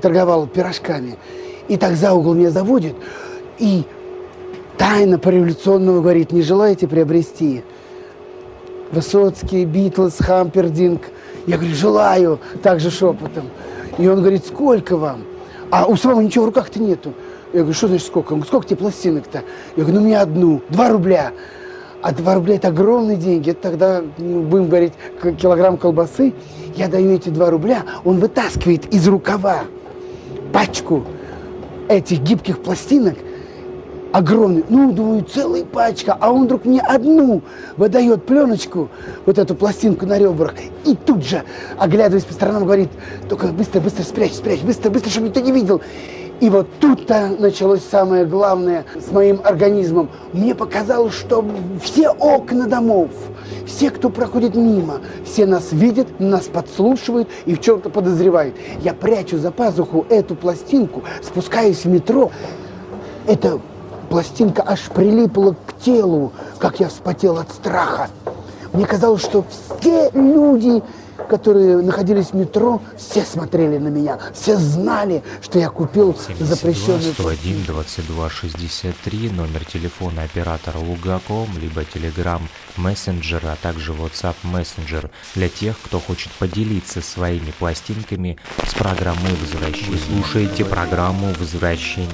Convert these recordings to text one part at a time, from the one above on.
торговал пирожками. И так за угол меня заводит и тайно по-революционному говорит, не желаете приобрести Высоцкий, Битлз, Хампердинг. Я говорю, желаю, также шепотом. И он говорит, сколько вам? А у самого ничего в руках-то нету. Я говорю, что значит сколько? Он говорит, сколько тебе пластинок-то? Я говорю, ну мне одну, два рубля. А два рубля это огромные деньги. Это тогда, ну, будем говорить, килограмм колбасы. Я даю эти два рубля, он вытаскивает из рукава пачку этих гибких пластинок огромный, ну, думаю, целая пачка, а он вдруг мне одну выдает пленочку, вот эту пластинку на ребрах, и тут же, оглядываясь по сторонам, говорит, только быстро, быстро спрячь, спрячь, быстро, быстро, чтобы никто не видел. И вот тут-то началось самое главное с моим организмом. Мне показалось, что все окна домов, все, кто проходит мимо, все нас видят, нас подслушивают и в чем-то подозревают. Я прячу за пазуху эту пластинку, спускаюсь в метро. Это пластинка аж прилипла к телу, как я вспотел от страха. Мне казалось, что все люди, которые находились в метро, все смотрели на меня, все знали, что я купил 72 запрещенный... 101 22 63, номер телефона оператора Лугаком, либо Telegram Messenger, а также WhatsApp Messenger для тех, кто хочет поделиться своими пластинками с программой возвращения. Вы слушаете программу возвращения.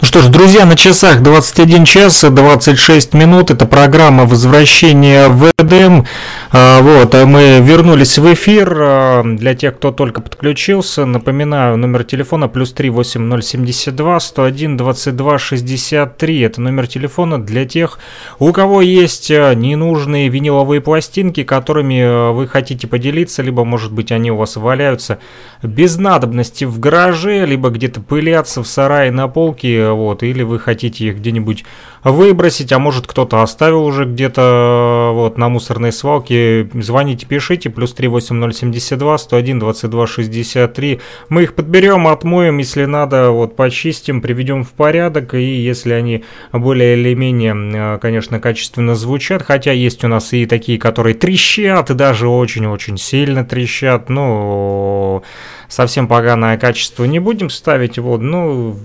Ну что ж, друзья, на часах 21 час 26 минут. Это программа возвращения в Эдем. А, вот, а мы вернулись в эфир. А, для тех, кто только подключился, напоминаю, номер телефона плюс 38072 101 22 63. Это номер телефона для тех, у кого есть ненужные виниловые пластинки, которыми вы хотите поделиться, либо, может быть, они у вас валяются без надобности в гараже, либо где-то пылятся в сарае на полке вот, или вы хотите их где-нибудь выбросить, а может кто-то оставил уже где-то вот на мусорной свалке, звоните, пишите, плюс 38072 101 22 63, мы их подберем, отмоем, если надо, вот, почистим, приведем в порядок, и если они более или менее, э, конечно, качественно звучат, хотя есть у нас и такие, которые трещат, и даже очень-очень сильно трещат, ну, совсем поганое качество не будем ставить, вот, ну,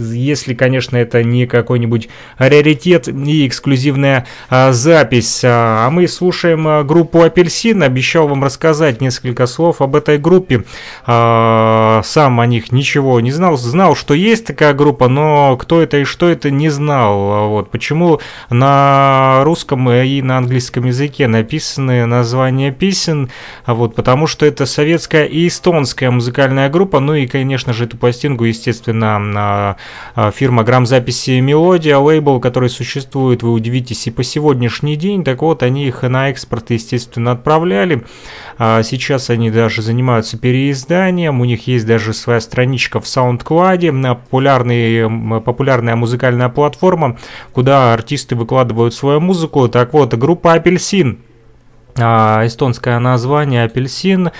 если, конечно, это не какой-нибудь раритет и эксклюзивная а, запись. А, а мы слушаем а, группу «Апельсин». Обещал вам рассказать несколько слов об этой группе. А, сам о них ничего не знал. Знал, что есть такая группа, но кто это и что это не знал. Вот. Почему на русском и на английском языке написаны названия песен? А вот, потому что это советская и эстонская музыкальная группа. Ну и, конечно же, эту пластинку, естественно, а, фирма грамзаписи Мелодия, лейбл, который существует, вы удивитесь, и по сегодняшний день. Так вот, они их на экспорт, естественно, отправляли. А, сейчас они даже занимаются переизданием, у них есть даже своя страничка в SoundCloud, популярная музыкальная платформа, куда артисты выкладывают свою музыку. Так вот, группа «Апельсин» эстонское название апельсин,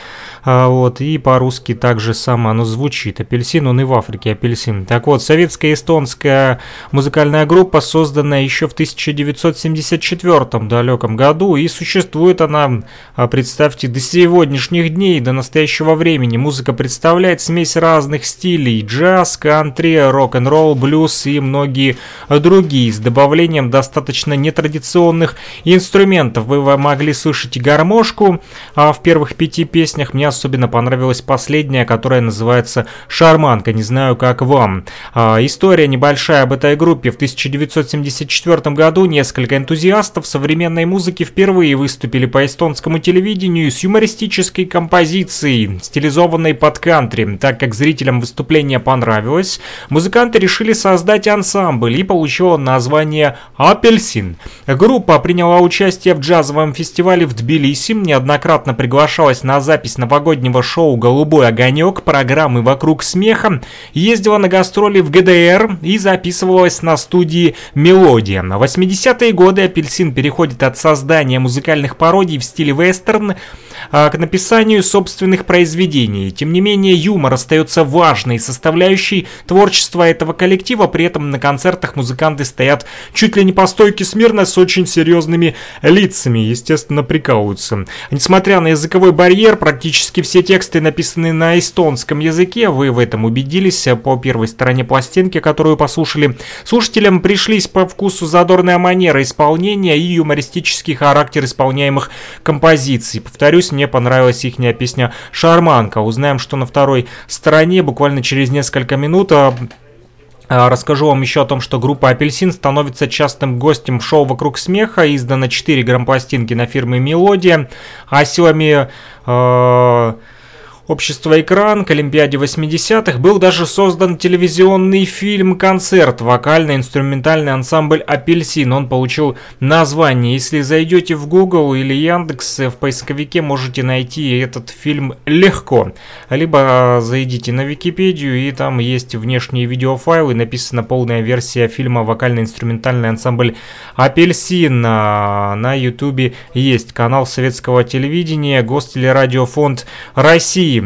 а, вот, и по-русски также само оно звучит. Апельсин, он и в Африке апельсин. Так вот, советская эстонская музыкальная группа, созданная еще в 1974 далеком году, и существует она, а, представьте, до сегодняшних дней, до настоящего времени. Музыка представляет смесь разных стилей, джаз, кантри, рок-н-ролл, блюз и многие другие, с добавлением достаточно нетрадиционных инструментов. Вы могли слышать и гармошку а в первых пяти песнях. Мне особенно понравилась последняя, которая называется «Шарманка». Не знаю, как вам. А, история небольшая об этой группе. В 1974 году несколько энтузиастов современной музыки впервые выступили по эстонскому телевидению с юмористической композицией, стилизованной под кантри. Так как зрителям выступление понравилось, музыканты решили создать ансамбль и получила название «Апельсин». Группа приняла участие в джазовом фестивале в Тбилиси, неоднократно приглашалась на запись новогоднего шоу «Голубой огонек» программы «Вокруг смеха», ездила на гастроли в ГДР и записывалась на студии «Мелодия». В 80-е годы «Апельсин» переходит от создания музыкальных пародий в стиле вестерн а, к написанию собственных произведений. Тем не менее, юмор остается важной составляющей творчества этого коллектива, при этом на концертах музыканты стоят чуть ли не по стойке смирно с очень серьезными лицами. Естественно, при прикалываются. Несмотря на языковой барьер, практически все тексты написаны на эстонском языке. Вы в этом убедились по первой стороне пластинки, которую послушали. Слушателям пришлись по вкусу задорная манера исполнения и юмористический характер исполняемых композиций. Повторюсь, мне понравилась их песня «Шарманка». Узнаем, что на второй стороне буквально через несколько минут а, Расскажу вам еще о том, что группа «Апельсин» становится частым гостем в шоу «Вокруг смеха». Издано 4 грампластинки на фирме «Мелодия». А силами... Э Общество «Экран» к Олимпиаде 80-х был даже создан телевизионный фильм-концерт «Вокально-инструментальный ансамбль «Апельсин». Он получил название. Если зайдете в Google или Яндекс, в поисковике можете найти этот фильм легко. Либо а, зайдите на Википедию, и там есть внешние видеофайлы, написана полная версия фильма «Вокально-инструментальный ансамбль «Апельсин». А, на Ютубе есть канал советского телевидения Гостелерадиофонд России.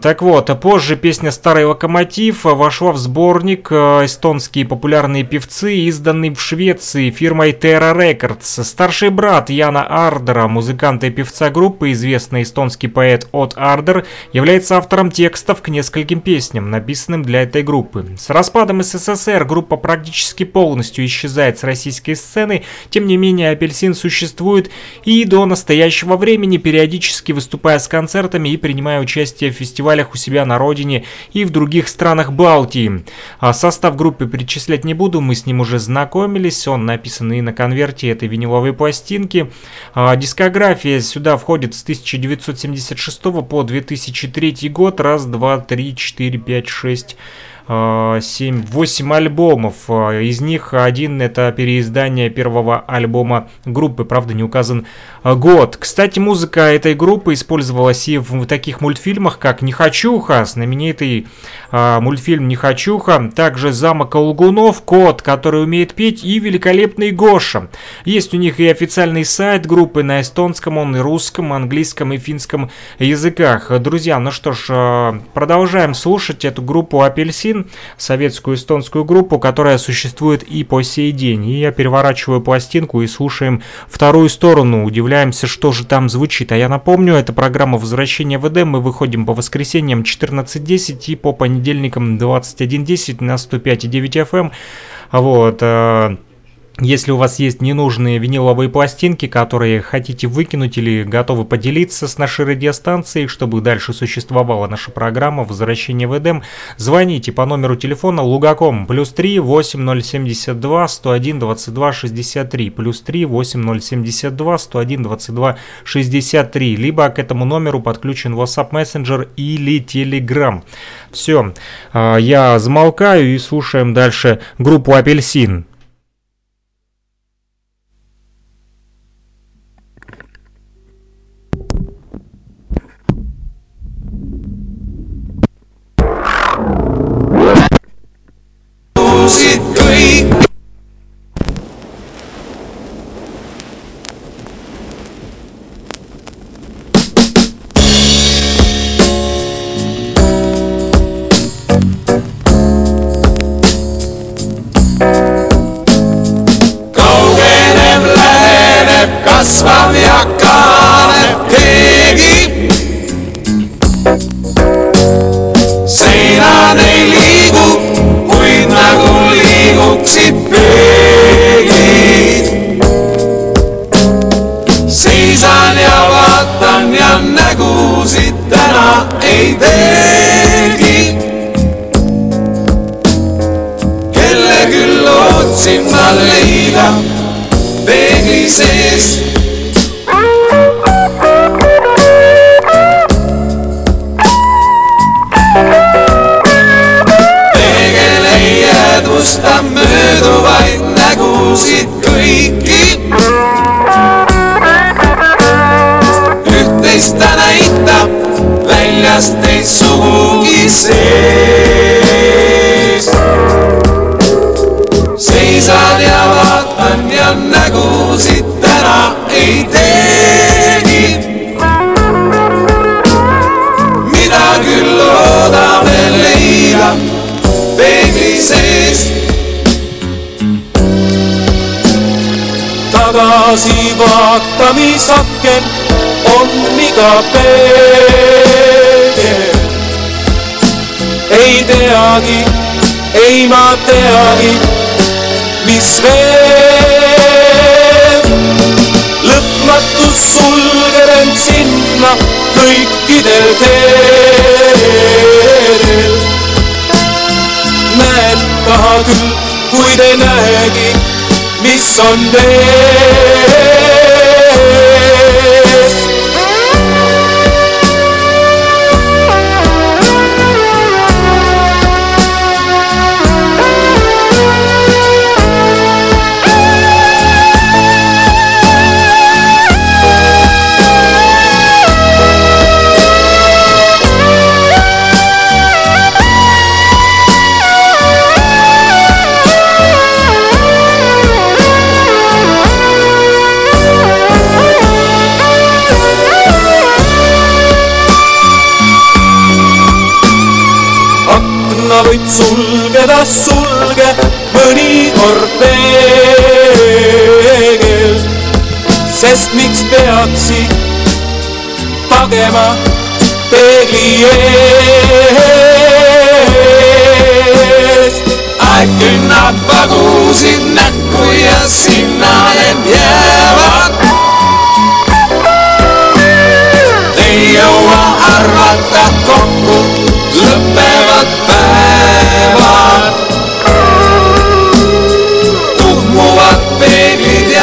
Так вот, позже песня «Старый локомотив» вошла в сборник э, «Эстонские популярные певцы», изданный в Швеции фирмой Terra Records. Старший брат Яна Ардера, музыканта и певца группы, известный эстонский поэт Отт Ардер, является автором текстов к нескольким песням, написанным для этой группы. С распадом СССР группа практически полностью исчезает с российской сцены, тем не менее «Апельсин» существует и до настоящего времени, периодически выступая с концертами и принимая участие участие в фестивалях у себя на родине и в других странах Балтии. А состав группы перечислять не буду, мы с ним уже знакомились, он написан и на конверте этой виниловой пластинки. А дискография сюда входит с 1976 по 2003 год, раз, два, три, четыре, пять, шесть... 7, 8 альбомов. А, из них один это переиздание первого альбома группы, правда не указан а, год. Кстати, музыка этой группы использовалась и в таких мультфильмах, как «Нехочуха», знаменитый э, мультфильм «Нехочуха», также «Замок Лгунов», «Кот, который умеет петь» и «Великолепный Гоша». Есть у них и официальный сайт группы на эстонском, он и русском, английском и финском языках. Друзья, ну что ж, продолжаем слушать эту группу «Апельсин» советскую эстонскую группу, которая существует и по сей день. И я переворачиваю пластинку и слушаем вторую сторону, удивляемся, что же там звучит. А я напомню, это программа «Возвращение в Эдем». Мы выходим по воскресеньям 14.10 и по понедельникам 21.10 на 105.9 FM. Вот. Если у вас есть ненужные виниловые пластинки, которые хотите выкинуть или готовы поделиться с нашей радиостанцией, чтобы дальше существовала наша программа «Возвращение в Эдем», звоните по номеру телефона Лугаком плюс 3 8072 101 22 63 плюс 3 8072 101 22 63 либо к этому номеру подключен WhatsApp Messenger или Telegram. Все, а, я замолкаю и слушаем дальше группу «Апельсин». bailaste en su Seis seisa teavad on ja nägusid täna ei teegi. mida küll loodame leida peegli sees. tagasivaatamist aken on iga päev peegel. ei teagi, ei ma teagi, mis veel. lõpmatus sulgeb end sinna kõikidel teedel. näen taha küll, kuid ei näegi mis on ees. Sulgeda, sulge mõnikord peegel. sest miks peaksid pagema peegli eest? äkki nad vagusid näkku ja sinna need jäävad. ei jõua arvata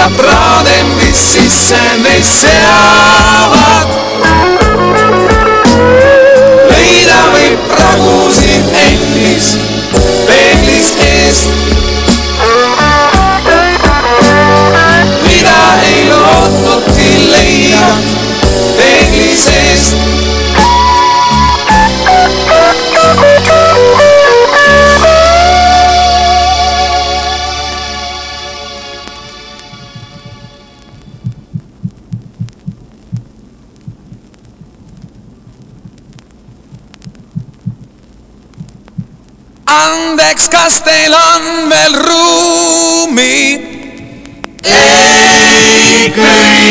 pravdem visi se ne isejavati kastel on veel ruumi. ei kõigil.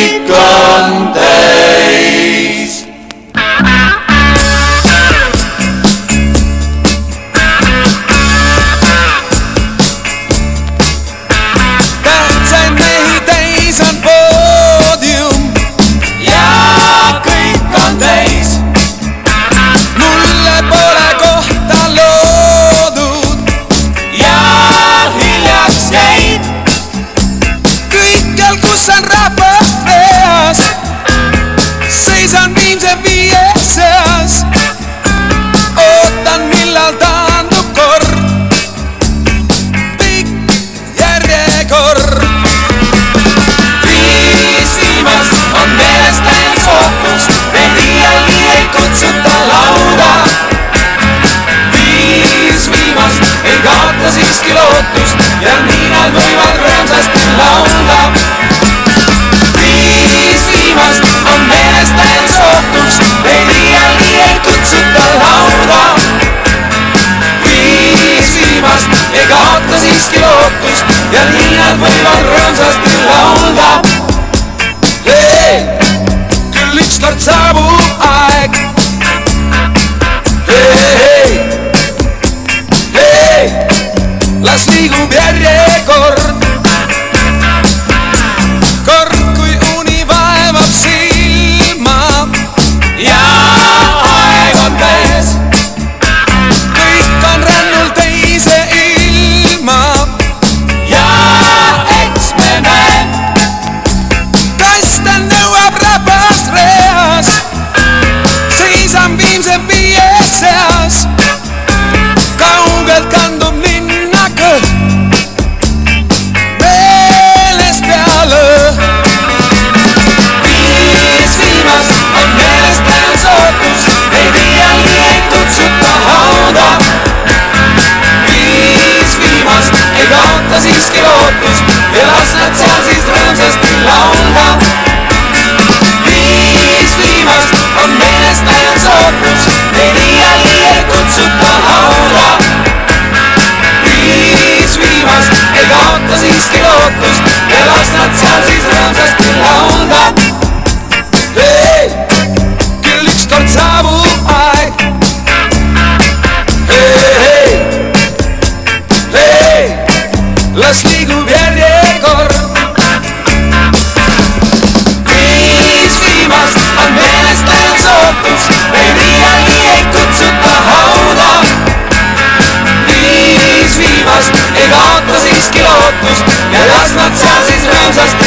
onda. viis viimast on meelest ajas ootus, neli jälle kutsub ta laula. viis viimast ei kaota siiski lootust ja las nad seal siis rõõmsasti laulda. Hey! küll ükskord saabub aeg hey,. Hey! las nii. cosas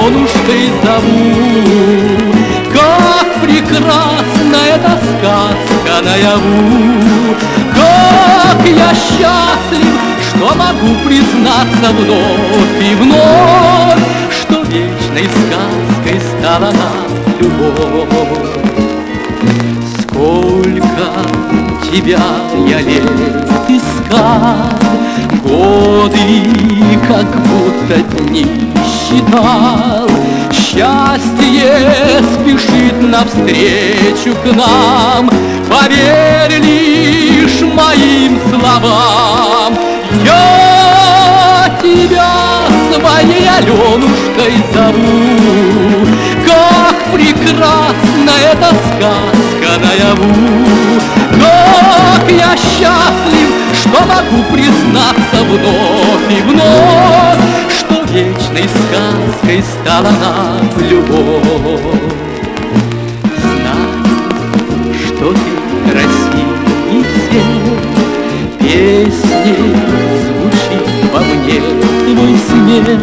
Аленушкой зову как прекрасна эта сказка наяву, Как я счастлив, что могу признаться вновь и вновь, Что вечной сказкой стала наша любовь. Сколько тебя я лет искал, Годы как будто дни считал, Счастье спешит навстречу к нам, Поверь лишь моим словам. Я тебя своей Аленушкой зову, Как прекрасна эта сказка наяву, Как я счастлив, что могу признаться вновь и вновь, Что вечной сказкой стала нам любовь. Знаю, что ты красивый свет, Песней звучит во мне твой смех,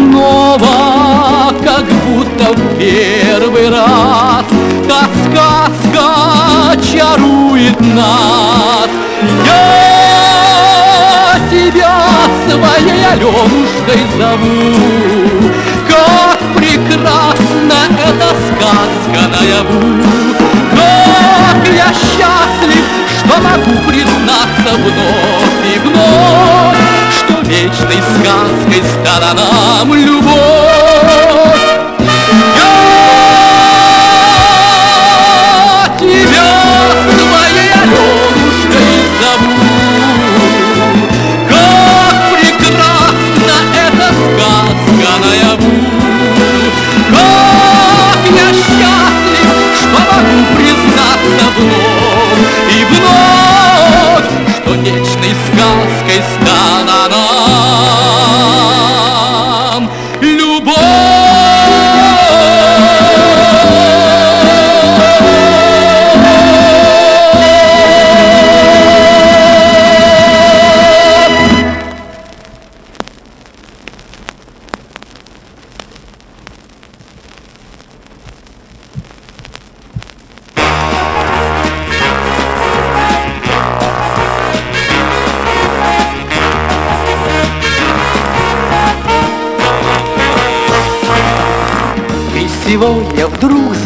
Снова, как будто в первый раз, Та сказка чарует нас. Я тебя своей Аленушкой зову, Как прекрасна эта сказка наяву, Как я счастлив, что могу признаться вновь и вновь, вечной сказкой стала нам любовь.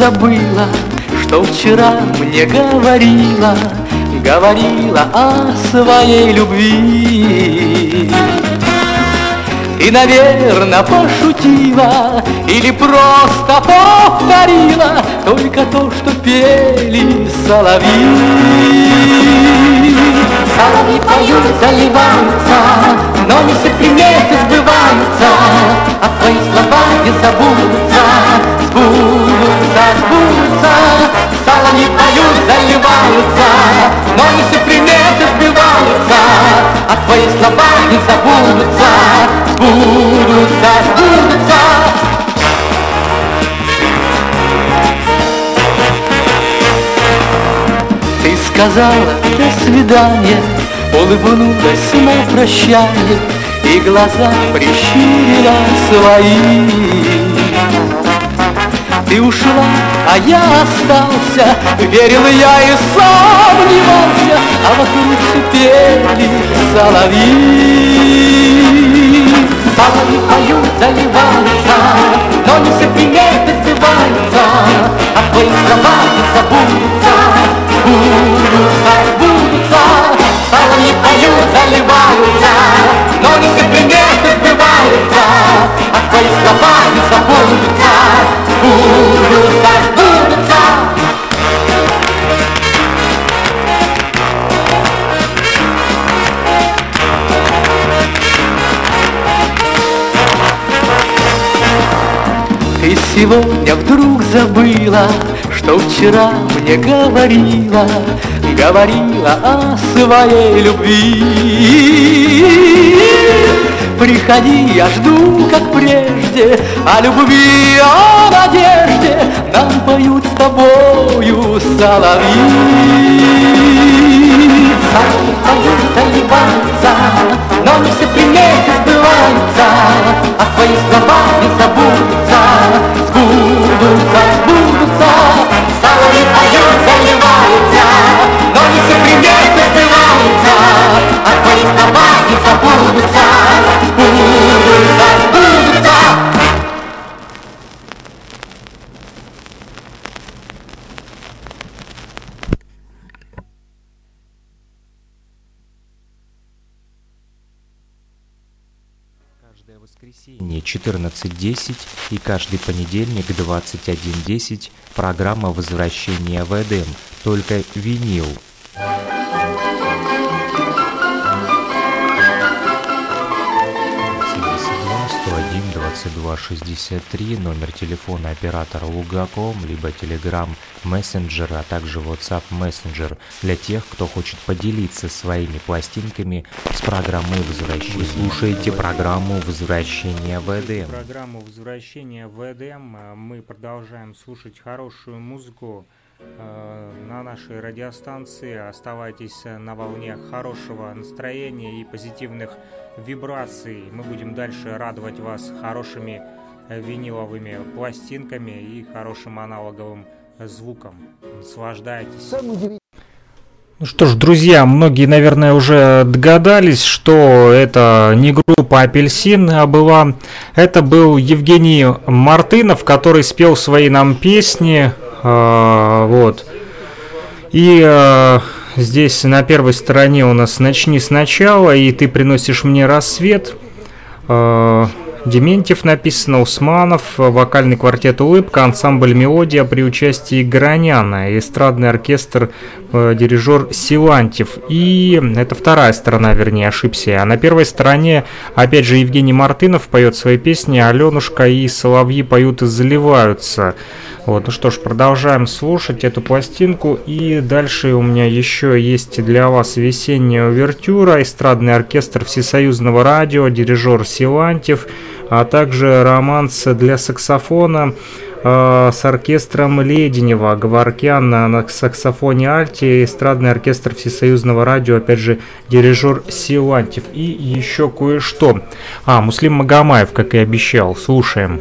Забыла, что вчера мне говорила, говорила о своей любви. Ты, наверное, пошутила или просто повторила только то, что пели соловьи. Соловьи поют, заливаются, но не все приметы сбываются, а твои слова не забудутся, сбудутся. Соловьи поют, заливаются, но не все приметы сбиваются, а твои слова не забудутся, сбудутся, сбудутся. Ты сказала до свидания, улыбнулась на прощание И глаза прищурила свои Ты ушла, а я остался, верил я и сомневался А вокруг все пели соловьи. Соловьи поют, заливаются, но не все приметы сбиваются А твои слова не забудутся Сбудутся, сбудутся Соловьи поют, заливаются. Но не все приметы сбиваются А твои слова не забудутся. Сбудутся, сбудутся Ты сегодня вдруг забыла, что вчера мне говорила, говорила о своей любви. Приходи, я жду, как прежде, о любви, о надежде нам поют с тобою соловьи. Поют, заливаются, но не все приметы сбываются, а твои слова не забудутся, сбудутся, сбудутся. Соловьи поют, не забудутся, сбудутся, сбудутся. Каждое воскресенье 14.10 и каждый понедельник 21.10 программа возвращения в Эдем, только винил. 101 22 63 номер телефона оператора Лугаком, либо Telegram Messenger, а также WhatsApp Messenger для тех, кто хочет поделиться своими пластинками с программой возвращения. Вы слушаете программу возвращения в Эдем. Программу возвращения в Эдем. Мы продолжаем слушать хорошую музыку на нашей радиостанции. Оставайтесь э, на волне хорошего настроения и позитивных вибраций. Мы будем дальше радовать вас хорошими э, виниловыми пластинками и хорошим аналоговым звуком. Наслаждайтесь. Ну что ж, друзья, многие, наверное, уже догадались, что это не группа «Апельсин» а была. Это был Евгений Мартынов, который спел свои нам песни. А, вот. И а, здесь на первой стороне у нас «Начни сначала» и «Ты приносишь мне рассвет». А, Дементьев написано, Усманов, вокальный квартет «Улыбка», ансамбль «Мелодия» при участии Граняна, эстрадный оркестр, э, дирижер Силантьев. И это вторая сторона, вернее, ошибся. А на первой стороне, опять же, Евгений Мартынов поет свои песни, Аленушка и Соловьи поют и заливаются. Вот, ну что ж, продолжаем слушать эту пластинку. И дальше у меня еще есть для вас весенняя увертюра, эстрадный оркестр Всесоюзного радио, дирижер Силантьев, а также романс для саксофона э, с оркестром Леденева, Гаваркян на, на саксофоне Альти, эстрадный оркестр Всесоюзного радио, опять же, дирижер Силантьев. И еще кое-что. А, Муслим Магомаев, как и обещал, слушаем.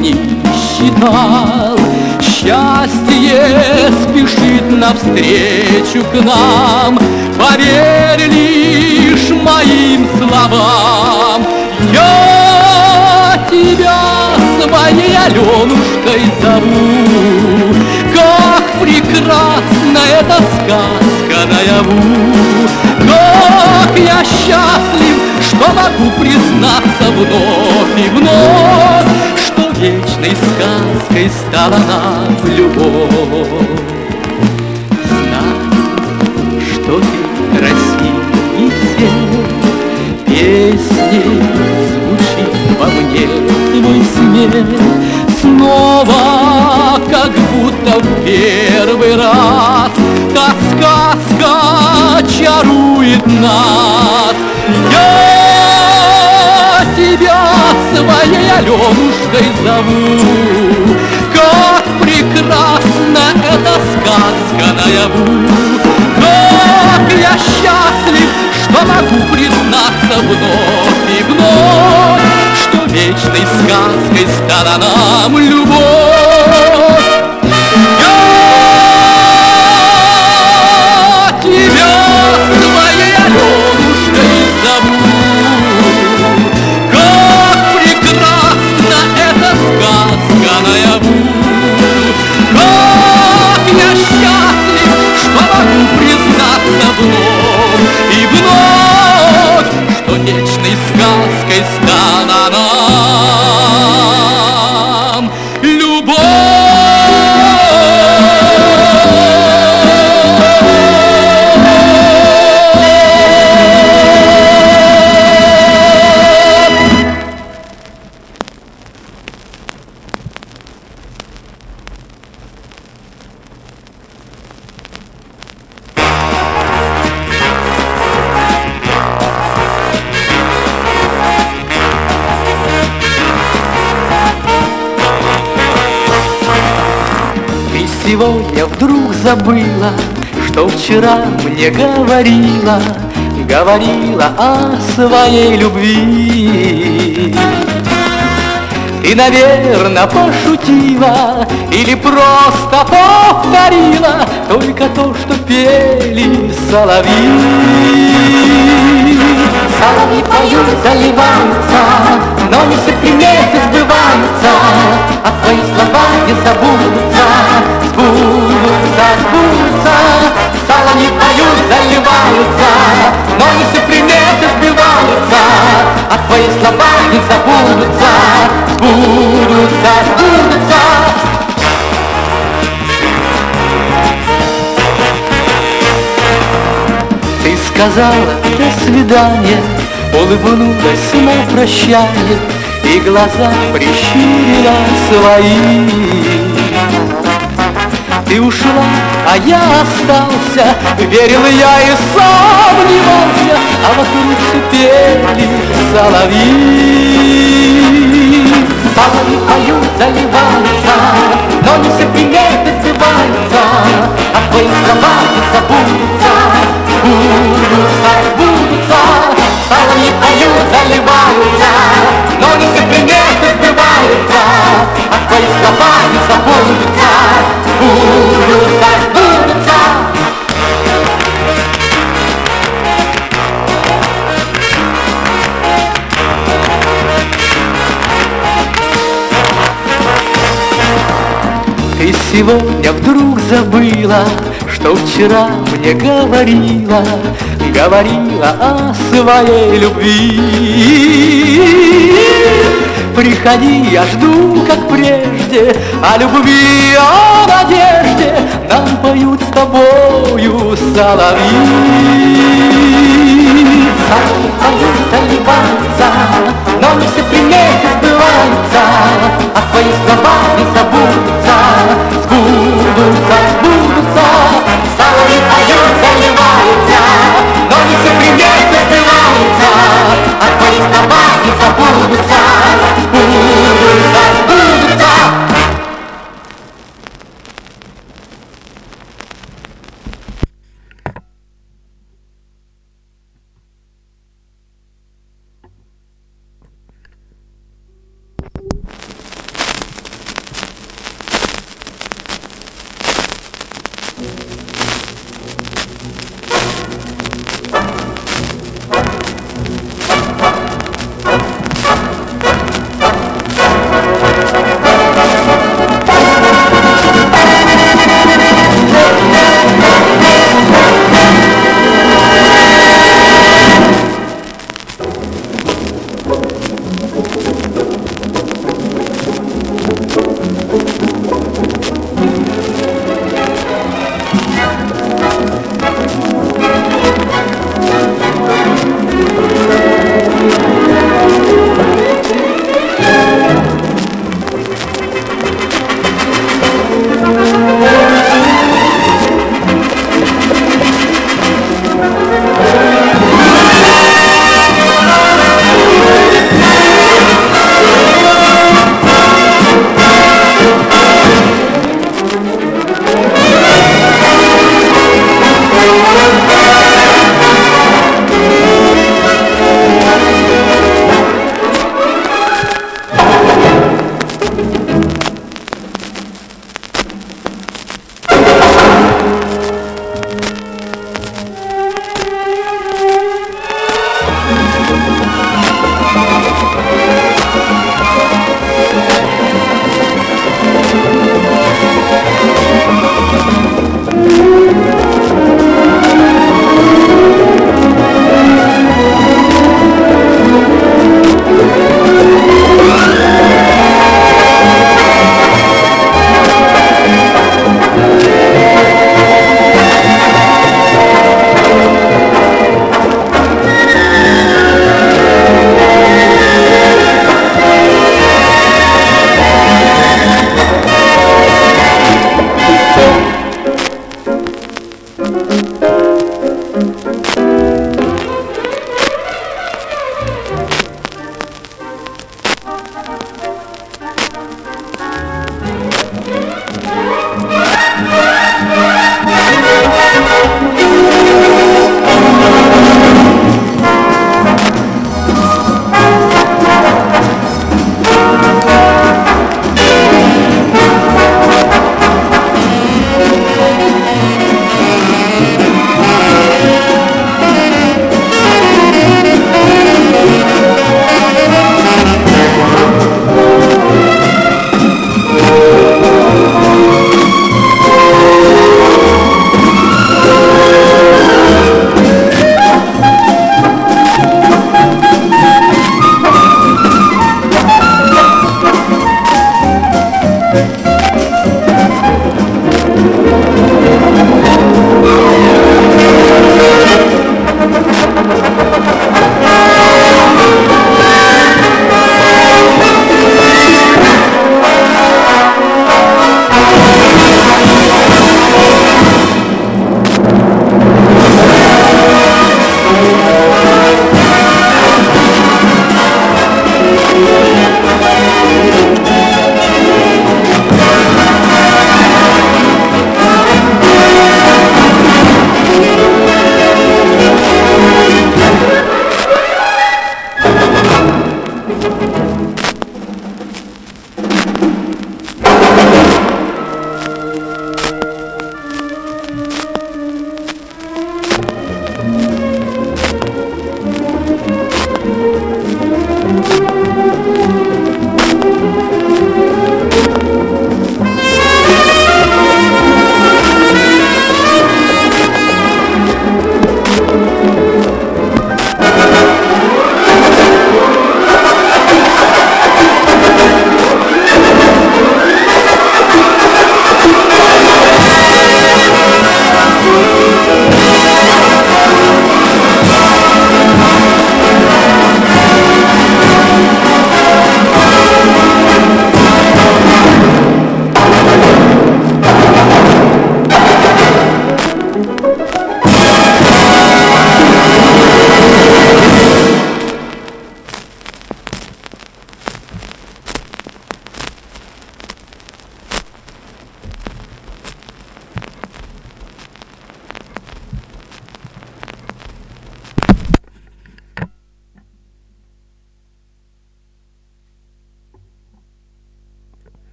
Дни считал. Счастье спешит навстречу к нам, Поверь лишь моим словам. Я тебя своей Аленушкой зову, Как прекрасна эта сказка наяву, Как я счастлив, что могу признаться вновь и вновь, Вечной сказкой стала нам любовь. Знаю, что ты красивый свет, Песней звучит во мне твой смех. Снова, как будто в первый раз, Та сказка чарует нас. Я тебя своей Аленушкой зову, Как прекрасна эта сказка наяву, Как я счастлив, что могу признаться вновь и вновь, Что вечной сказкой стала нам любовь. Мне говорила, говорила о своей любви. Ты, наверное, пошутила или просто повторила Только то, что пели соловьи Соловьи поют, заливаются, но не все приметы сбываются А твои слова не забудутся, сбудутся, сбудутся Соловьи поют, заливаются, но не все приметы сбиваются А твои слова не забудутся, сбудутся, сбудутся. Ты сказала до свидания, улыбнулась на прощание И глаза прищурила свои Ты ушла, а я остался, верил я и сомневался А вокруг все пели соловьи Соловьи поют, заливаются, но не все приметы сбиваются А твои слова не забудутся, сбудутся, сбудутся Соловьи поют, заливаются, но не все приметы сбиваются А твои слова не забудутся, сбудутся, сбудутся Ты сегодня вдруг забыла, что вчера мне говорила, говорила о своей любви. Приходи, я жду, как прежде, о любви, о надежде нам поют с тобою соловьи. Поют, заливаются, но не все приметы сбываются, а твои слова не забудутся, сбудутся, сбудутся. Соловьи поют, заливаются, все приметы сбываются, а твои слова не забудутся,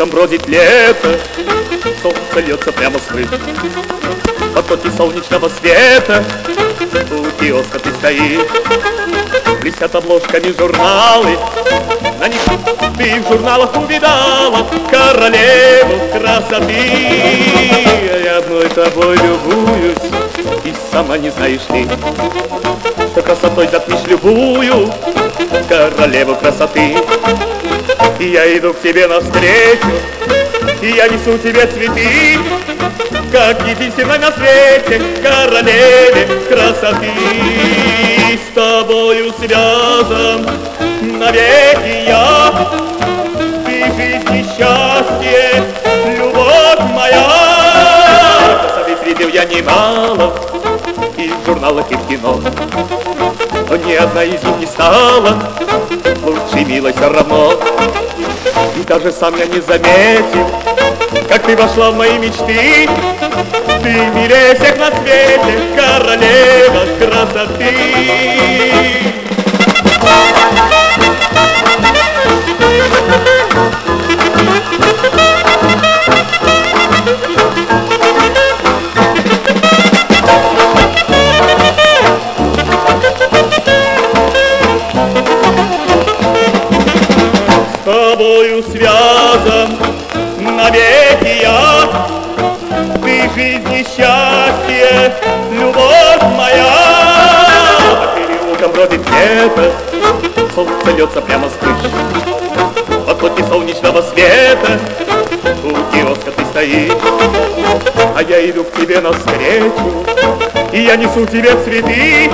переулком бродит лето, солнце льется прямо с крыш. Потоки солнечного света, у киоска ты стоишь. Блестят обложками журналы, на них ты в журналах увидала королеву красоты. Я одной тобой любуюсь, и сама не знаешь ты, что красотой затмишь любую королеву красоты. И я иду к тебе навстречу, и я несу тебе цветы, как единственной на свете королеве красоты. С тобою связан навеки я, ты жизнь и счастье, любовь моя. Красавиц видел я немало, и в журналах, и в кино, но ни одна из них не стала лучше, милой, все равно. И даже сам я не заметил, как ты вошла в мои мечты. Ты милее всех на свете, королева красоты. Ты жизнь и счастье, любовь моя. По переулкам бродит лето, солнце льется прямо с крыш. Потоки солнечного света, у киоска ты стоишь. А я иду к тебе навстречу, и я несу тебе цветы,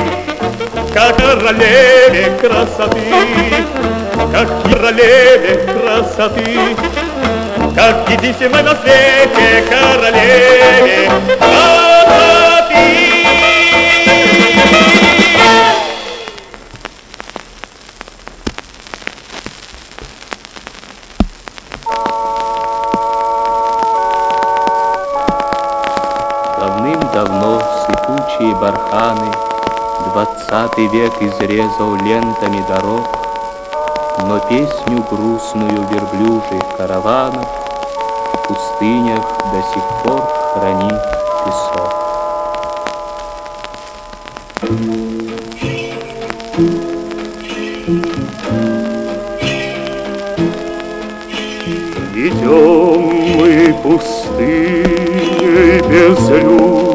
как королеве красоты, как королеве красоты, как единственной на свете королеве. Давным-давно сыпучие барханы Двадцатый век изрезал лентами дорог, Но песню грустную верблюжьих караванов В пустынях до сих пор хранит песок. Идем мы пустыней безлюдной,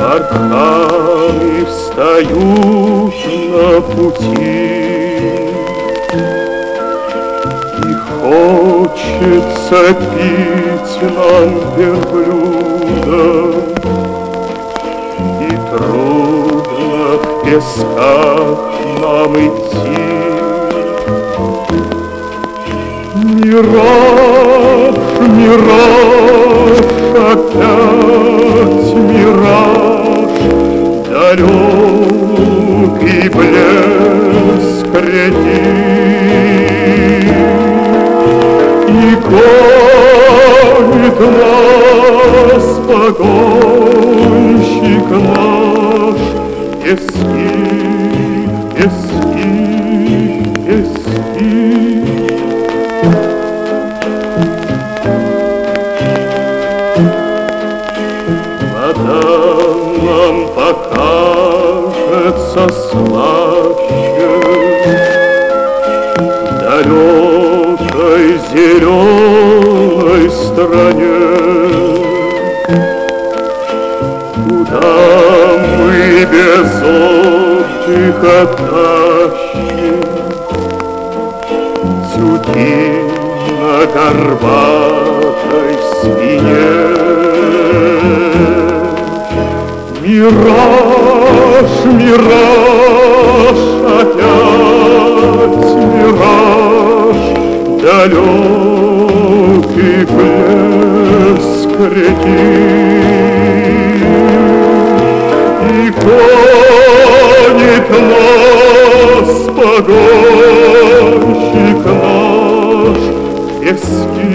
Барханы встают на пути, И хочется пить нам верблюда, И трудно в песках нам идти. Мираж, мираж, опять мираж, Далекий блеск реки. И гонит нас погонщик наш, Пески, зеленой стране. Куда мы без отдыха тащим Тюки на горбатой спине Мираж, мираж, опять мираж, далекий блеск реки. И гонит нас погонщик наш, пески,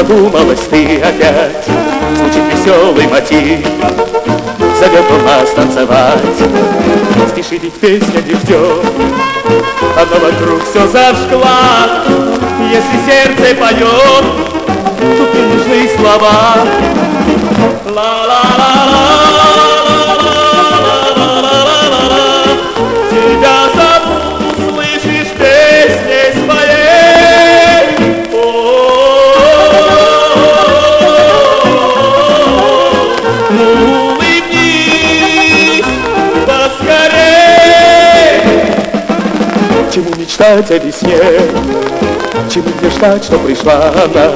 задумалась ты опять. Звучит веселый мотив. Зовет нас танцевать Спешит ведь песня Дегтев Она вокруг все зажгла Если сердце поет Тут не нужны слова. Ла-ла-ла-ла. мечтать о весне, Чему мне ждать, что пришла она,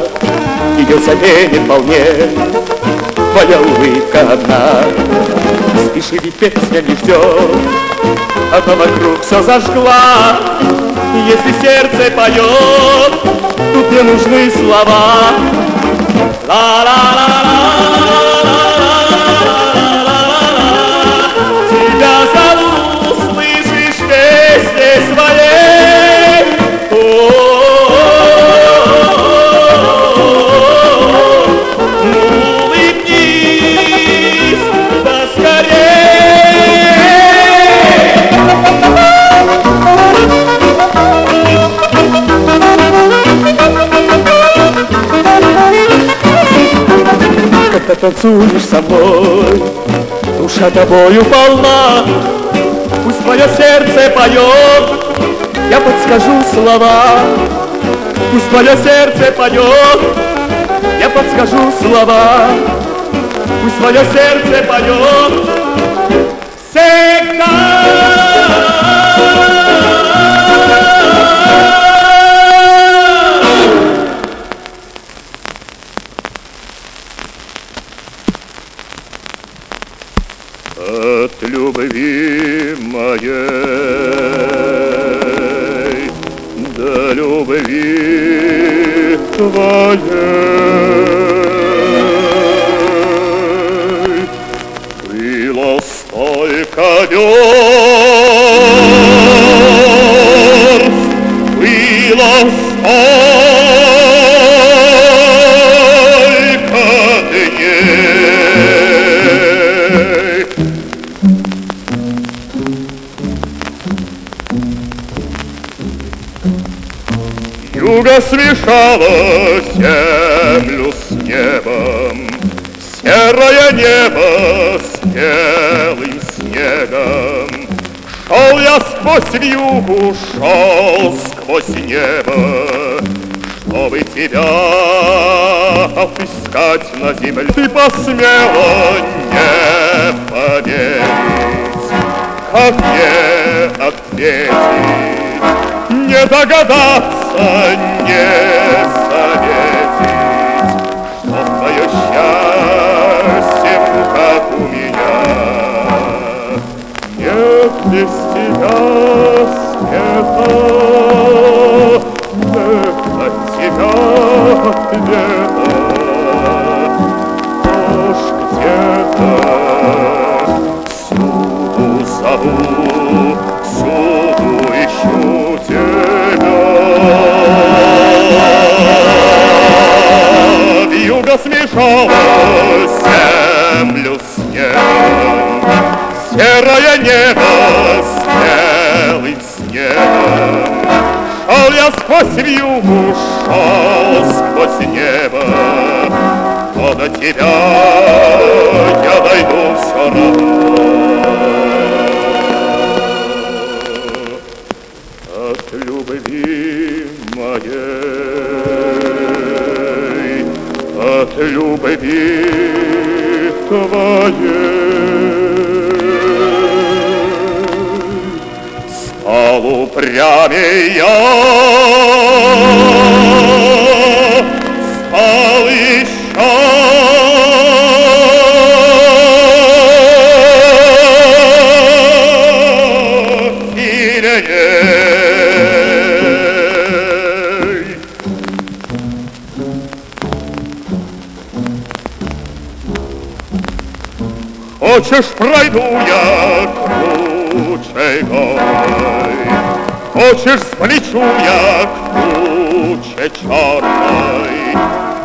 Ее заменит вполне твоя улыбка одна. Спеши, ведь песня не ждет, Она вокруг все зажгла. Если сердце поет, тут не нужны слова. Ла-ла-ла-ла. Когда танцуешь со мной, душа тобою полна, Пусть твое сердце поет, я подскажу слова. Пусть твое сердце поет, я подскажу слова. Пусть твое сердце поет всегда. Юго смешало землю с небом, Серое небо с белым снегом. Шел я сквозь вьюгу, шел сквозь небо, Что чтобы тебя отыскать на земле. Ты посмела не поверить, как мне ответить, не догадаться, не заметить, что твое счастье, как у меня, нет без тебя света, нет от тебя ответа. Ложь где-то всюду зову, Смешала землю с небом, Серое небо белым снегом. Шел я сквозь вьюгу, шел сквозь небо, Но до тебя я дойду все равно. Любви твоей стал упрямей я, стал еще Хочешь, пройду я круче горой, Хочешь, сплечу я куче черной,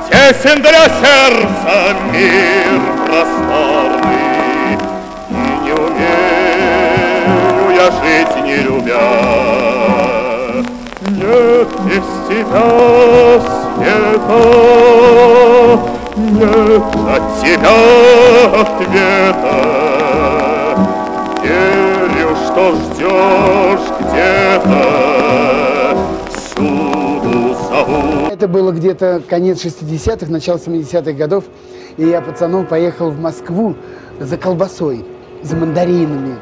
Тесен для сердца мир просторный, И не умею я жить, не любя. Нет без тебя света, нет от тебя ответа. Верю, что ждешь где-то. Это было где-то конец 60-х, начало 70-х годов. И я пацаном поехал в Москву за колбасой, за мандаринами.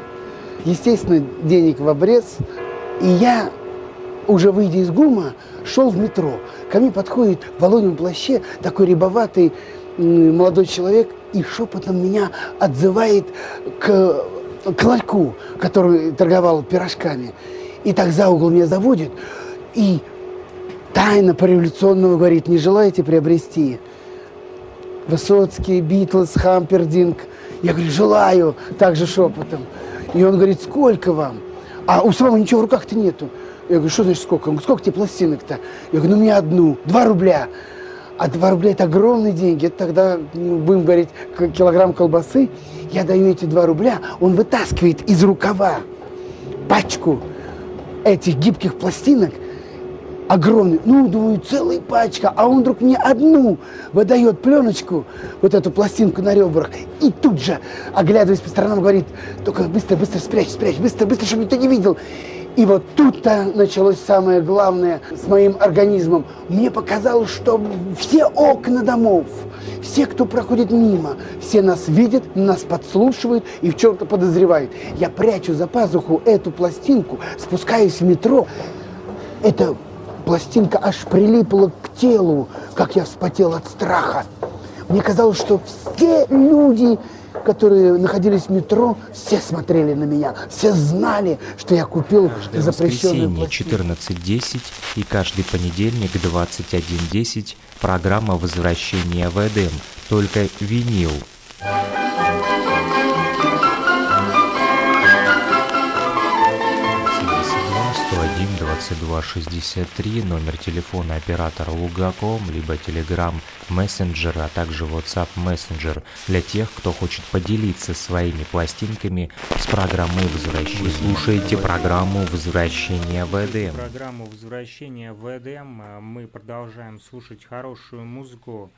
Естественно, денег в обрез. И я, уже выйдя из ГУМа, шел в метро. Ко мне подходит в волонем плаще такой рябоватый молодой человек и шепотом меня отзывает к, к ларьку, который торговал пирожками. И так за угол меня заводит. И тайна пореволюционного говорит, не желаете приобрести? Высоцкий, Битлз, Хампердинг. Я говорю, желаю, также шепотом. И он говорит, сколько вам? А у самого ничего в руках-то нету. Я говорю, что значит сколько? Он говорит, сколько тебе пластинок-то? Я говорю, ну мне одну, два рубля. А два рубля это огромные деньги. Это тогда, ну, будем говорить, килограмм колбасы. Я даю эти два рубля, он вытаскивает из рукава пачку этих гибких пластинок, огромный, ну, думаю, целая пачка, а он вдруг мне одну выдает пленочку, вот эту пластинку на ребрах, и тут же, оглядываясь по сторонам, говорит, только быстро, быстро спрячь, спрячь, быстро, быстро, чтобы никто не видел. И вот тут-то началось самое главное с моим организмом. Мне показалось, что все окна домов, все, кто проходит мимо, все нас видят, нас подслушивают и в чем-то подозревают. Я прячу за пазуху эту пластинку, спускаюсь в метро. Эта пластинка аж прилипла к телу, как я вспотел от страха. Мне казалось, что все люди, которые находились в метро, все смотрели на меня, все знали, что я купил Каждое запрещенную воскресенье пластинку. 14.10 и каждый понедельник 21.10 программа возвращения в Эдем, только винил. 101 22 63 номер телефона оператора Лугаком, либо Telegram Messenger, а также WhatsApp Messenger для тех, кто хочет поделиться своими пластинками с программой возвращения. Вы слушаете программу возвращения в Эдем. Программу возвращения в Эдем. Мы продолжаем слушать хорошую музыку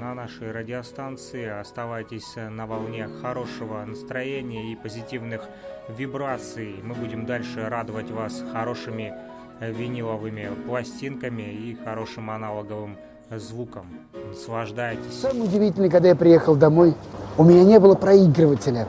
на нашей радиостанции. Оставайтесь э, на волне хорошего настроения и позитивных вибраций. Мы будем дальше радовать вас хорошими виниловыми пластинками и хорошим аналоговым звуком. Наслаждайтесь. Самое удивительное, когда я приехал домой, у меня не было проигрывателя.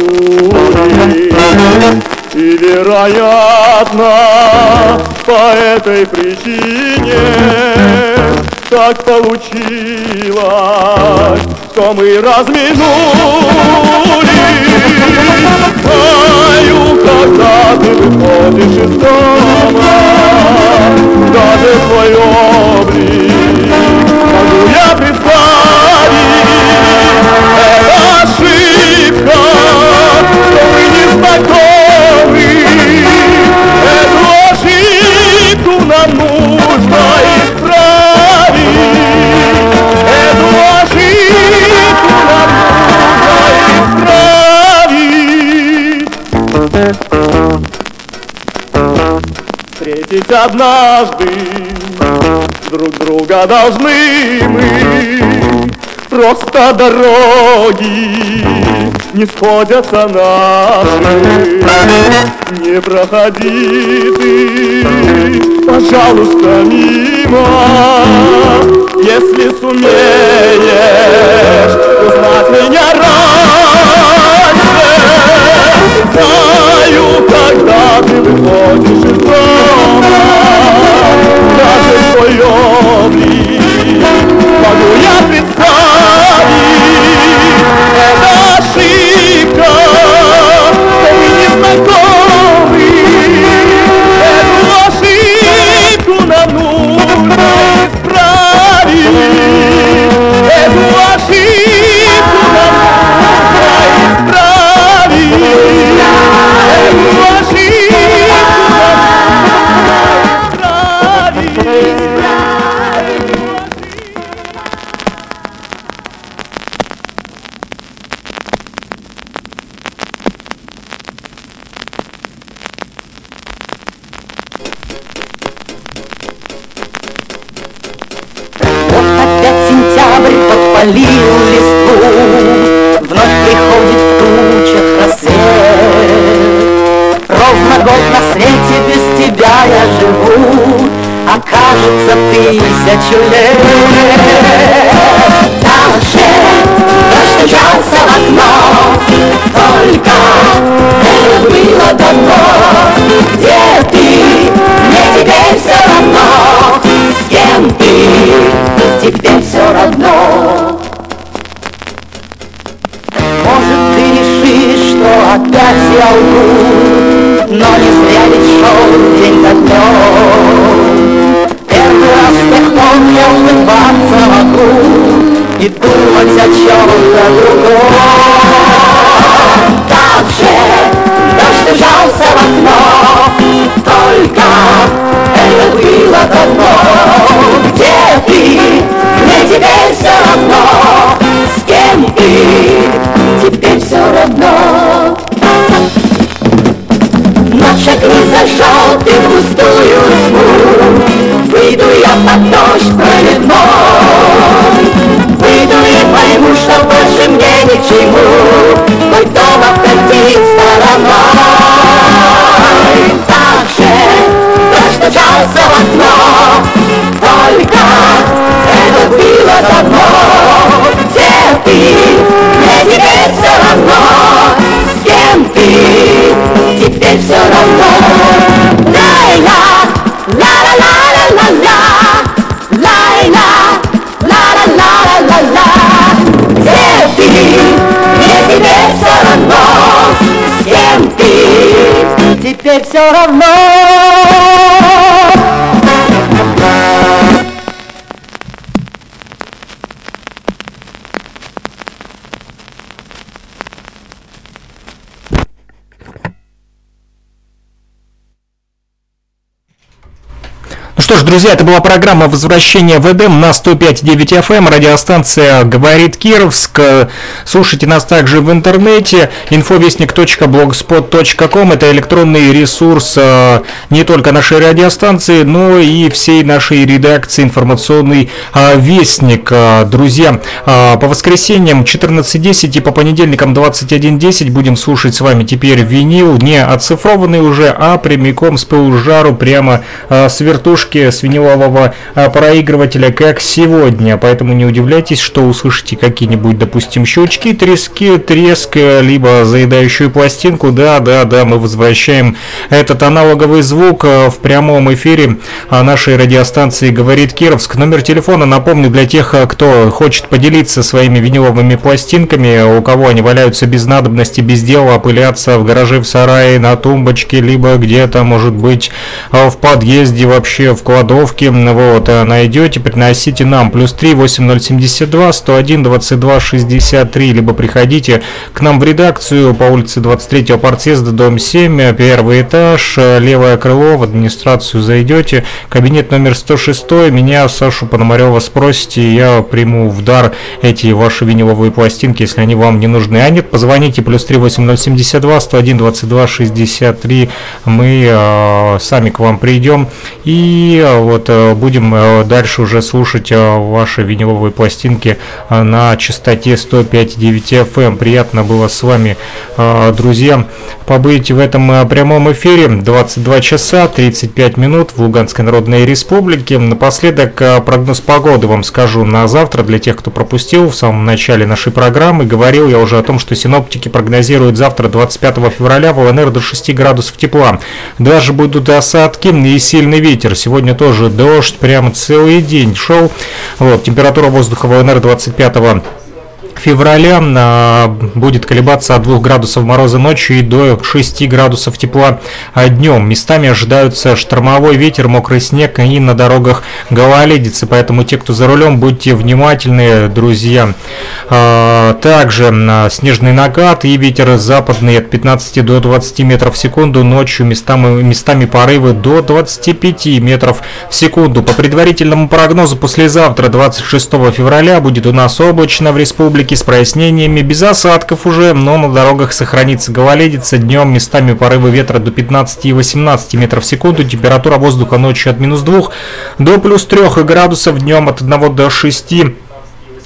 И, вероятно, по этой причине так получилось, что мы разминулись. Знаю, когда ты выходишь из дома, даже твой облик могу я представить. Это ошибка, знакомы. Эту ошибку нам нужно исправить. Эту ошибку нам нужно исправить. Встретить однажды друг друга должны мы. Просто дороги не сходятся наши. Не проходи ты, пожалуйста, мимо, если сумеешь узнать меня раньше. Знаю, когда ты выходишь из дома, даже твой облик могу я мы Теперь все что ж, друзья, это была программа «Возвращение в Эдем» на 105.9 FM, эм. радиостанция «Говорит Кировск». Слушайте нас также в интернете, infovестник.blogspot.com, это электронный ресурс э, не только нашей радиостанции, но и всей нашей редакции «Информационный э, вестник». Э, друзья, по воскресеньям 14.10 и по понедельникам 21.10 будем слушать с вами теперь винил, не оцифрованный уже, а прямиком с пылу прямо с вертушки поддержки свинилового а, проигрывателя, как сегодня. Поэтому не удивляйтесь, что услышите какие-нибудь, допустим, щелчки, трески, треск, либо заедающую пластинку. Да, да, да, мы возвращаем этот аналоговый звук в прямом эфире нашей радиостанции «Говорит Кировск». Номер телефона, напомню, для тех, кто хочет поделиться своими виниловыми пластинками, у кого они валяются без надобности, без дела, опыляться в гараже, в сарае, на тумбочке, либо где-то, может быть, в подъезде, вообще в в кладовке, вот, э, найдете, приносите нам, плюс 3 8072 101 22 63, либо приходите к нам в редакцию по улице 23 Партсъезда, дом 7, первый этаж, э, левое крыло, в администрацию зайдете, кабинет номер 106, меня, Сашу Пономарева, спросите, я приму в дар эти ваши виниловые пластинки, если они вам не нужны, а нет, позвоните, плюс 3 8072 101 22 63, мы э, сами к вам придем и вот э, будем э, дальше уже слушать э, ваши виниловые пластинки на частоте 105.9 FM. Приятно было с вами, друзья, побыть в этом прямом эфире. 22 часа 35 минут в Луганской Народной Республике. Напоследок прогноз погоды вам скажу на завтра для тех, кто пропустил в самом начале нашей программы. Говорил я уже о том, что синоптики прогнозируют завтра 25 февраля в ЛНР до 6 градусов тепла. Даже будут осадки и сильный ветер. Сегодня Сегодня тоже дождь, прямо целый день шел. Вот, температура воздуха в ЛНР 25 февраля а, будет колебаться от 2 градусов мороза ночью и до 6 градусов тепла днем. Местами ожидаются штормовой ветер, мокрый снег и на дорогах гололедицы, поэтому те, кто за рулем, будьте внимательны, друзья. А, также а, снежный накат и ветер западный от 15 до 20 метров в секунду, ночью местами, местами порывы до 25 метров в секунду. По предварительному прогнозу послезавтра, 26 февраля, будет у нас облачно в республике с прояснениями, без осадков уже, но на дорогах сохранится гололедица. Днем местами порывы ветра до 15 и 18 метров в секунду. Температура воздуха ночью от минус 2 до плюс 3 градусов, днем от 1 до 6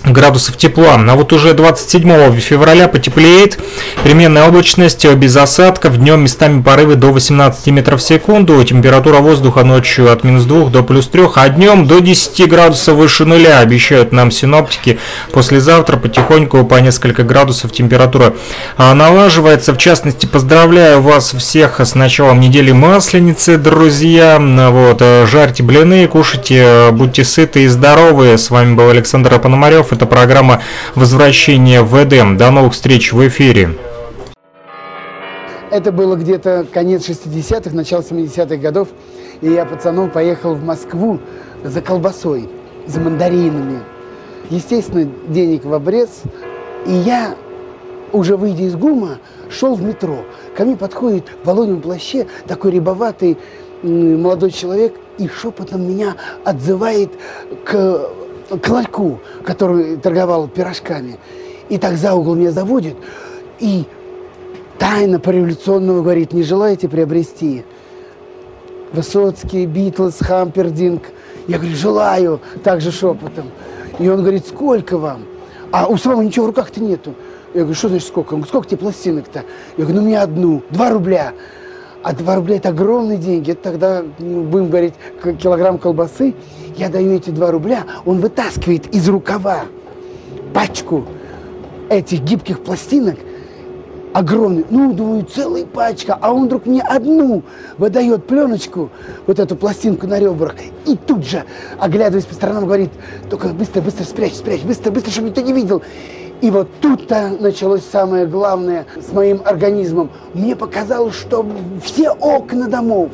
градусов тепла. А вот уже 27 февраля потеплеет. Переменная облачность без осадков. Днем местами порывы до 18 метров в секунду. Температура воздуха ночью от минус 2 до плюс 3, а днем до 10 градусов выше нуля. Обещают нам синоптики. Послезавтра потихоньку по несколько градусов температура а, налаживается. В частности, поздравляю вас всех с началом недели Масленицы, друзья. Вот, жарьте блины, кушайте, будьте сыты и здоровы. С вами был Александр Пономарев. Это программа «Возвращение в Эдем». До новых встреч в эфире. Это было где-то конец 60-х, начало 70-х годов. И я, пацаном, поехал в Москву за колбасой, за мандаринами. Естественно, денег в обрез. И я, уже выйдя из ГУМа, шел в метро. Ко мне подходит в волонем плаще такой рябоватый молодой человек и шепотом меня отзывает к к который торговал пирожками. И так за угол меня заводит. И тайна пореволюционного говорит, не желаете приобрести? Высоцкий, Битлз, Хампердинг. Я говорю, желаю, также шепотом. И он говорит, сколько вам? А у самого ничего в руках-то нету. Я говорю, что значит сколько? Он говорит, сколько тебе пластинок-то? Я говорю, ну мне одну, два рубля. А два рубля это огромные деньги. Это тогда, ну, будем говорить, килограмм колбасы я даю эти два рубля, он вытаскивает из рукава пачку этих гибких пластинок, огромный, ну, думаю, целая пачка, а он вдруг мне одну выдает пленочку, вот эту пластинку на ребрах, и тут же, оглядываясь по сторонам, говорит, только быстро, быстро спрячь, спрячь, быстро, быстро, чтобы никто не видел. И вот тут-то началось самое главное с моим организмом. Мне показалось, что все окна домов,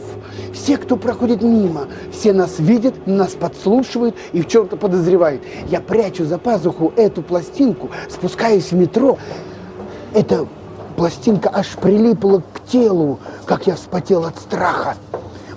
все, кто проходит мимо, все нас видят, нас подслушивают и в чем-то подозревают. Я прячу за пазуху эту пластинку, спускаюсь в метро. Эта пластинка аж прилипла к телу, как я вспотел от страха.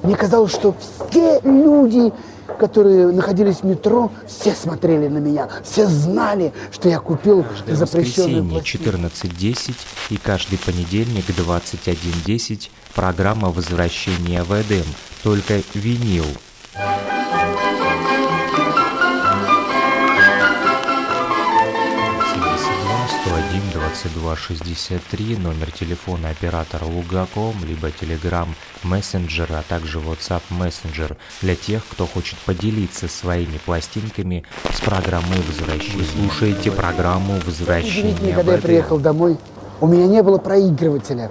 Мне казалось, что все люди, которые находились в метро, все смотрели на меня, все знали, что я купил Каждое запрещенную воскресенье пластинку. 14.10 и каждый понедельник 21.10 программа возвращения в Эдем, только винил. 101 22 63 номер телефона оператора Лугаком, либо Telegram Messenger, а также WhatsApp Messenger для тех, кто хочет поделиться своими пластинками с программой возвращения. Вы слушаете программу возвращения Удивительно, когда я приехал домой, у меня не было проигрывателя.